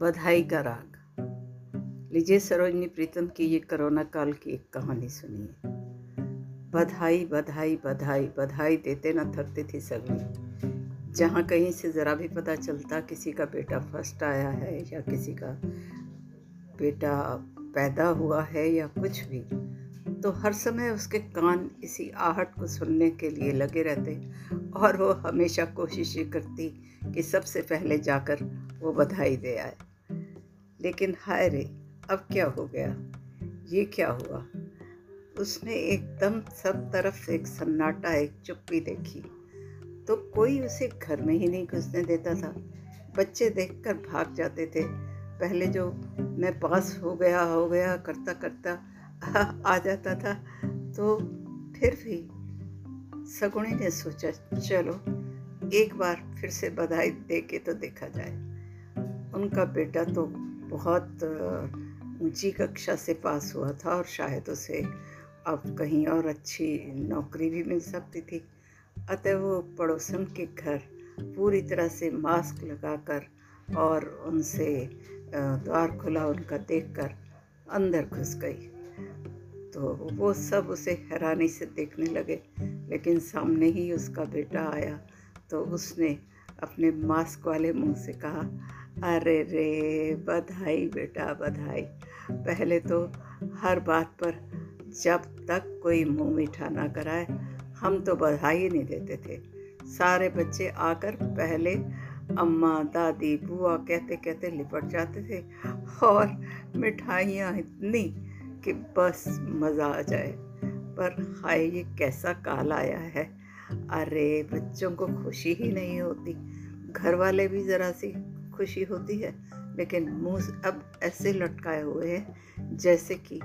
बधाई का राग। लीजिए सरोजनी प्रीतम की ये कोरोना काल की एक कहानी सुनिए बधाई बधाई बधाई बधाई देते ना थकती थी सगनी जहाँ कहीं से ज़रा भी पता चलता किसी का बेटा फ़र्स्ट आया है या किसी का बेटा पैदा हुआ है या कुछ भी तो हर समय उसके कान इसी आहट को सुनने के लिए लगे रहते और वो हमेशा कोशिश ये करती कि सबसे पहले जाकर वो बधाई दे आए। लेकिन हाय रे, अब क्या हो गया? ये क्या हुआ? उसने एकदम सब तरफ़ एक सन्नाटा, एक चुप्पी देखी। तो कोई उसे घर में ही नहीं घुसने देता था। बच्चे देखकर भाग जाते थे। पहले जो मैं पास हो गया हो गया, करता करता आ जाता था तो फिर भी सगुणी ने सोचा, चलो, एक बार फिर से बधाई दे के तो देखा जाए। उनका बेटा तो बहुत ऊँची कक्षा से पास हुआ था और शायद उसे अब कहीं और अच्छी नौकरी भी मिल सकती थी। अतः वो पड़ोसन के घर पूरी तरह से मास्क लगाकर और उनसे द्वार खुला उनका देखकर अंदर घुस गई। तो वो सब उसे हैरानी से देखने लगे, लेकिन सामने ही उसका बेटा आया तो उसने अपने मास्क वाले मुँह से कहा अरे रे, बधाई बेटा, बधाई। पहले तो हर बात पर जब तक कोई मुँह मीठा ना कराए, हम तो बधाई नहीं देते थे। सारे बच्चे आकर पहले अम्मा, दादी, बुआ कहते कहते लिपट जाते थे और मिठाइयाँ इतनी कि बस मज़ा आ जाए। पर हाय, ये कैसा काल आया है। अरे, बच्चों को खुशी ही नहीं होती। घर वाले भी ज़रा सी खुशी होती है, लेकिन मुँह अब ऐसे लटकाए हुए हैं, जैसे कि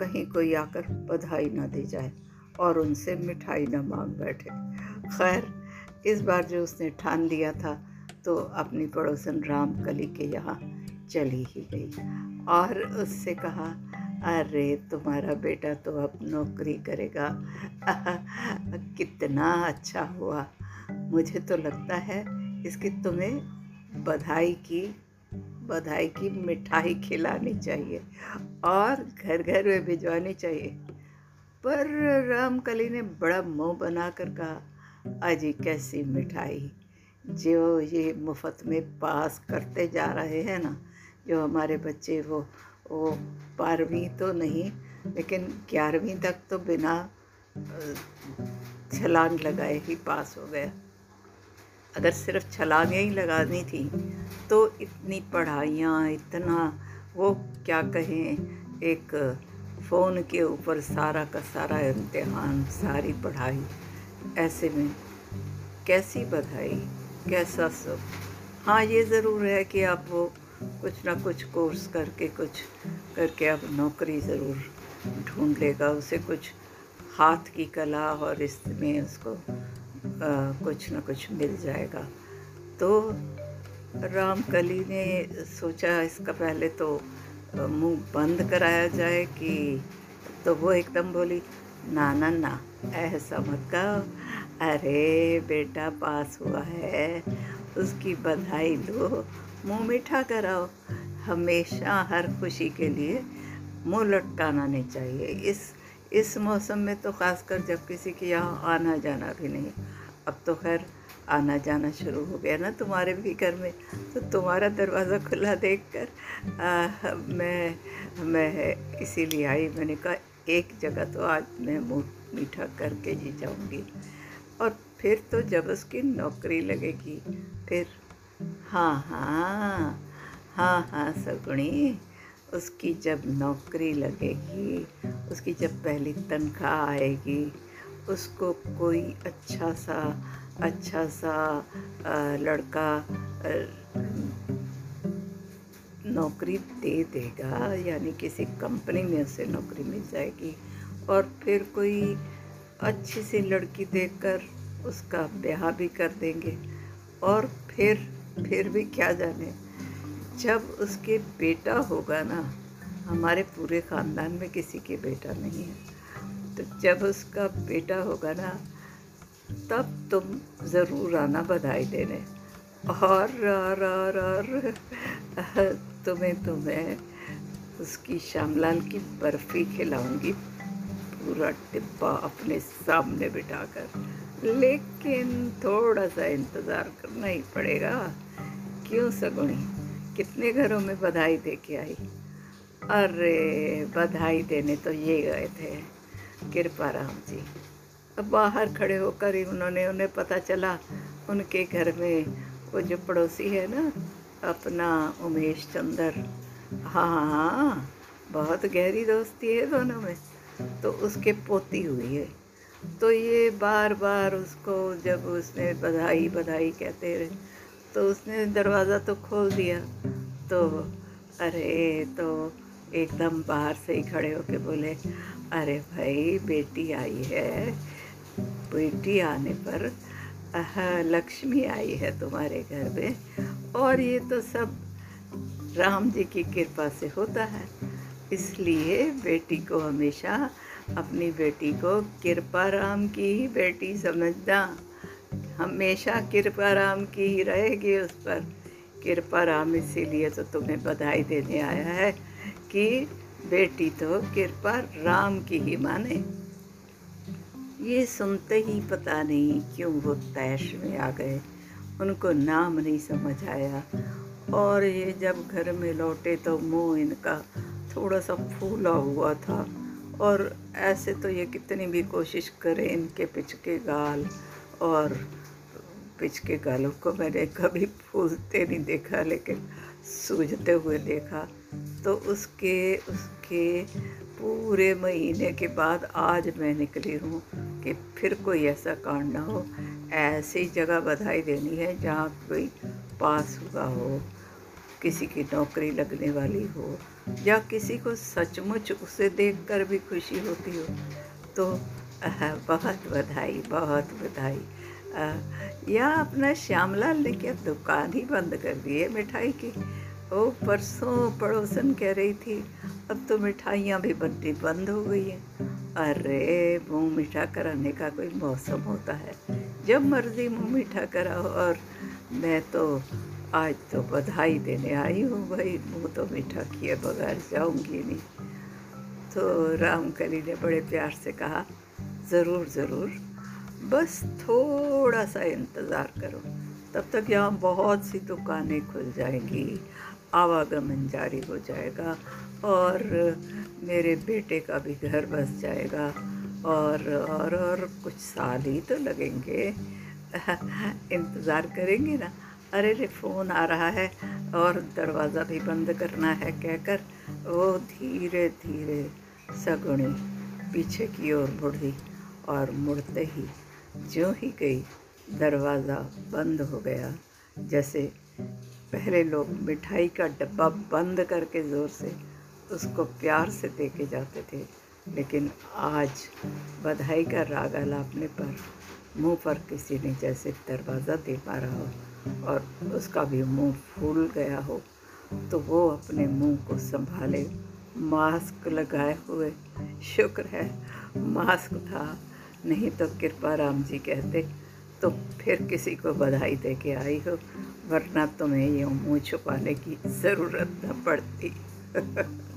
कहीं कोई आकर बधाई ना दे जाए और उनसे मिठाई ना मांग बैठे। खैर, इस बार जो उसने ठान लिया था तो अपनी पड़ोसन राम कली के यहाँ चली ही गई और उससे कहा, अरे, तुम्हारा बेटा तो अब नौकरी करेगा। कितना अच्छा हुआ। मुझे तो लगता है इसकी तुम्हें बधाई की बधाई की मिठाई खिलानी चाहिए और घर घर में भिजवानी चाहिए। पर रामकली ने बड़ा मुँह बनाकर कहा, अजी कैसी मिठाई? जो ये मुफ़्त में पास करते जा रहे हैं ना, जो हमारे बच्चे वो वो बारहवीं तो नहीं, लेकिन ग्यारहवीं तक तो बिना छलांग लगाए ही पास हो गया। अगर सिर्फ़ छलांगें ही लगानी थी तो इतनी पढ़ाइयाँ, इतना, वो क्या कहें, एक फ़ोन के ऊपर सारा का सारा इम्तहान, सारी पढ़ाई, ऐसे में कैसी बधाई, कैसा सब हाँ ये ज़रूर है कि आप वो कुछ ना कुछ कोर्स करके, कुछ करके अब नौकरी ज़रूर ढूंढ लेगा, उसे कुछ हाथ की कला और इसमें उसको कुछ न कुछ मिल जाएगा। तो रामकली ने सोचा इसका पहले तो मुँह बंद कराया जाए कि तो वो एकदम बोली, ना ना ना, ऐसा मत कहो अरे, बेटा, पास हुआ है। उसकी बधाई दो। मुँह मीठा कराओ। हमेशा हर खुशी के लिए मुँह लटकाना नहीं चाहिए। इस इस मौसम में तो ख़ासकर जब किसी के यहाँ आना जाना भी नहीं। अब तो खैर आना जाना शुरू हो गया ना तुम्हारे भी घर में। तो तुम्हारा दरवाज़ा खुला देखकर मैं मैं इसीलिए आई। मैंने कहा, एक जगह तो आज मैं मुँह मीठा करके ही जाऊँगी। और फिर तो जब उसकी नौकरी लगेगी, फिर हाँ हाँ हाँ हाँ सगुणी, उसकी जब नौकरी लगेगी, उसकी जब पहली तनख्वाह आएगी उसको कोई अच्छा सा अच्छा सा लड़का नौकरी दे देगा, यानी किसी कंपनी में उसे नौकरी मिल जाएगी। और फिर कोई अच्छी सी लड़की देखकर उसका ब्याह भी कर देंगे। और फिर फिर भी क्या जाने, जब उसके बेटा होगा ना, हमारे पूरे ख़ानदान में किसी के बेटा नहीं है। तो जब उसका बेटा होगा ना, तब तुम ज़रूर आना बधाई देने। और और और और, तुम्हें तो मैं उसकी श्यामलाल की बर्फ़ी खिलाऊँगी, पूरा डिब्बा अपने सामने बिठाकर। लेकिन थोड़ा सा इंतज़ार करना ही पड़ेगा। क्यों सगुणी, कितने घरों में बधाई दे के आई? अरे, बधाई देने तो ये गए थे। कृपा राम जी। अब बाहर खड़े होकर ही उन्होंने उन्हें पता चला, उनके घर में वो जो पड़ोसी है ना, अपना उमेश चंद्र। हाँ हाँ बहुत गहरी दोस्ती है दोनों में। तो उसके पोती हुई है। तो ये बार बार उसको जब उसने बधाई बधाई कहते रहे तो उसने दरवाज़ा तो खोल दिया। तो अरे तो एकदम बाहर से ही खड़े होके बोले अरे भाई, बेटी आई है। बेटी आने पर लक्ष्मी आई है तुम्हारे घर में। और ये तो सब राम जी की कृपा से होता है। इसलिए बेटी को हमेशा अपनी बेटी को कृपा राम की ही बेटी समझना। हमेशा कृपा राम की ही रहेगी उस पर। कृपा राम इसीलिए तो तुम्हें बधाई देने आया है कि बेटी तो कृपा राम की ही माने। ये सुनते ही पता नहीं क्यों वो तैश में आ गए। उनको नाम नहीं समझ आया। और ये जब घर में लौटे तो मुँह इनका थोड़ा सा फूला हुआ था। और ऐसे तो ये कितनी भी कोशिश करें इनके पिचके गाल। और पिचके गालों को मैंने कभी फूलते नहीं देखा, लेकिन सूझते हुए देखा। तो उसके उसके पूरे महीने के बाद आज मैं निकली हूँ कि फिर कोई ऐसा कांड ना हो। ऐसी जगह बधाई देनी है जहाँ कोई पास हुआ हो, किसी की नौकरी लगने वाली हो या किसी को सचमुच उसे देखकर भी खुशी होती हो। तो बहुत बधाई बहुत बधाई। या अपना श्यामलाल ने क्या दुकान ही बंद कर दी है मिठाई की? ओ, परसों पड़ोसन कह रही थी, अब तो मिठाइयाँ भी बनती बंद हो गई हैं। अरे, मुँह मीठा कराने का कोई मौसम होता है। जब मर्ज़ी मुँह मीठा कराओ, और मैं तो आज तो बधाई देने आई हूँ भाई, मुँह तो मीठा किए बगैर जाऊँगी नहीं। तो रामकली ने बड़े प्यार से कहा, ज़रूर ज़रूर, बस थोड़ा सा इंतज़ार करो, तब तक यहाँ बहुत सी दुकानें खुल जाएँगी। आवागमन जारी हो जाएगा और मेरे बेटे का भी घर बस जाएगा और और और कुछ साल ही तो लगेंगे। इंतज़ार करेंगे ना। अरे रे फ़ोन आ रहा है और दरवाज़ा भी बंद करना है कहकर वो धीरे धीरे सगुणी पीछे की ओर मुड़ी और मुड़ते ही जो ही गई, दरवाज़ा बंद हो गया। जैसे पहले लोग मिठाई का डब्बा बंद करके ज़ोर से उसको प्यार से दे के जाते थे, लेकिन आज बधाई का राग अलापने पर मुँह पर किसी ने जैसे दरवाज़ा दे पा रहा हो और उसका भी मुँह फूल गया हो तो वो अपने मुँह को संभाले। मास्क लगाए हुए, शुक्र है, मास्क था। नहीं तो कृपा राम जी कहते तो फिर किसी को बधाई दे के आई हो, वरना तुम्हें यूँ मुँह छुपाने की ज़रूरत न पड़ती।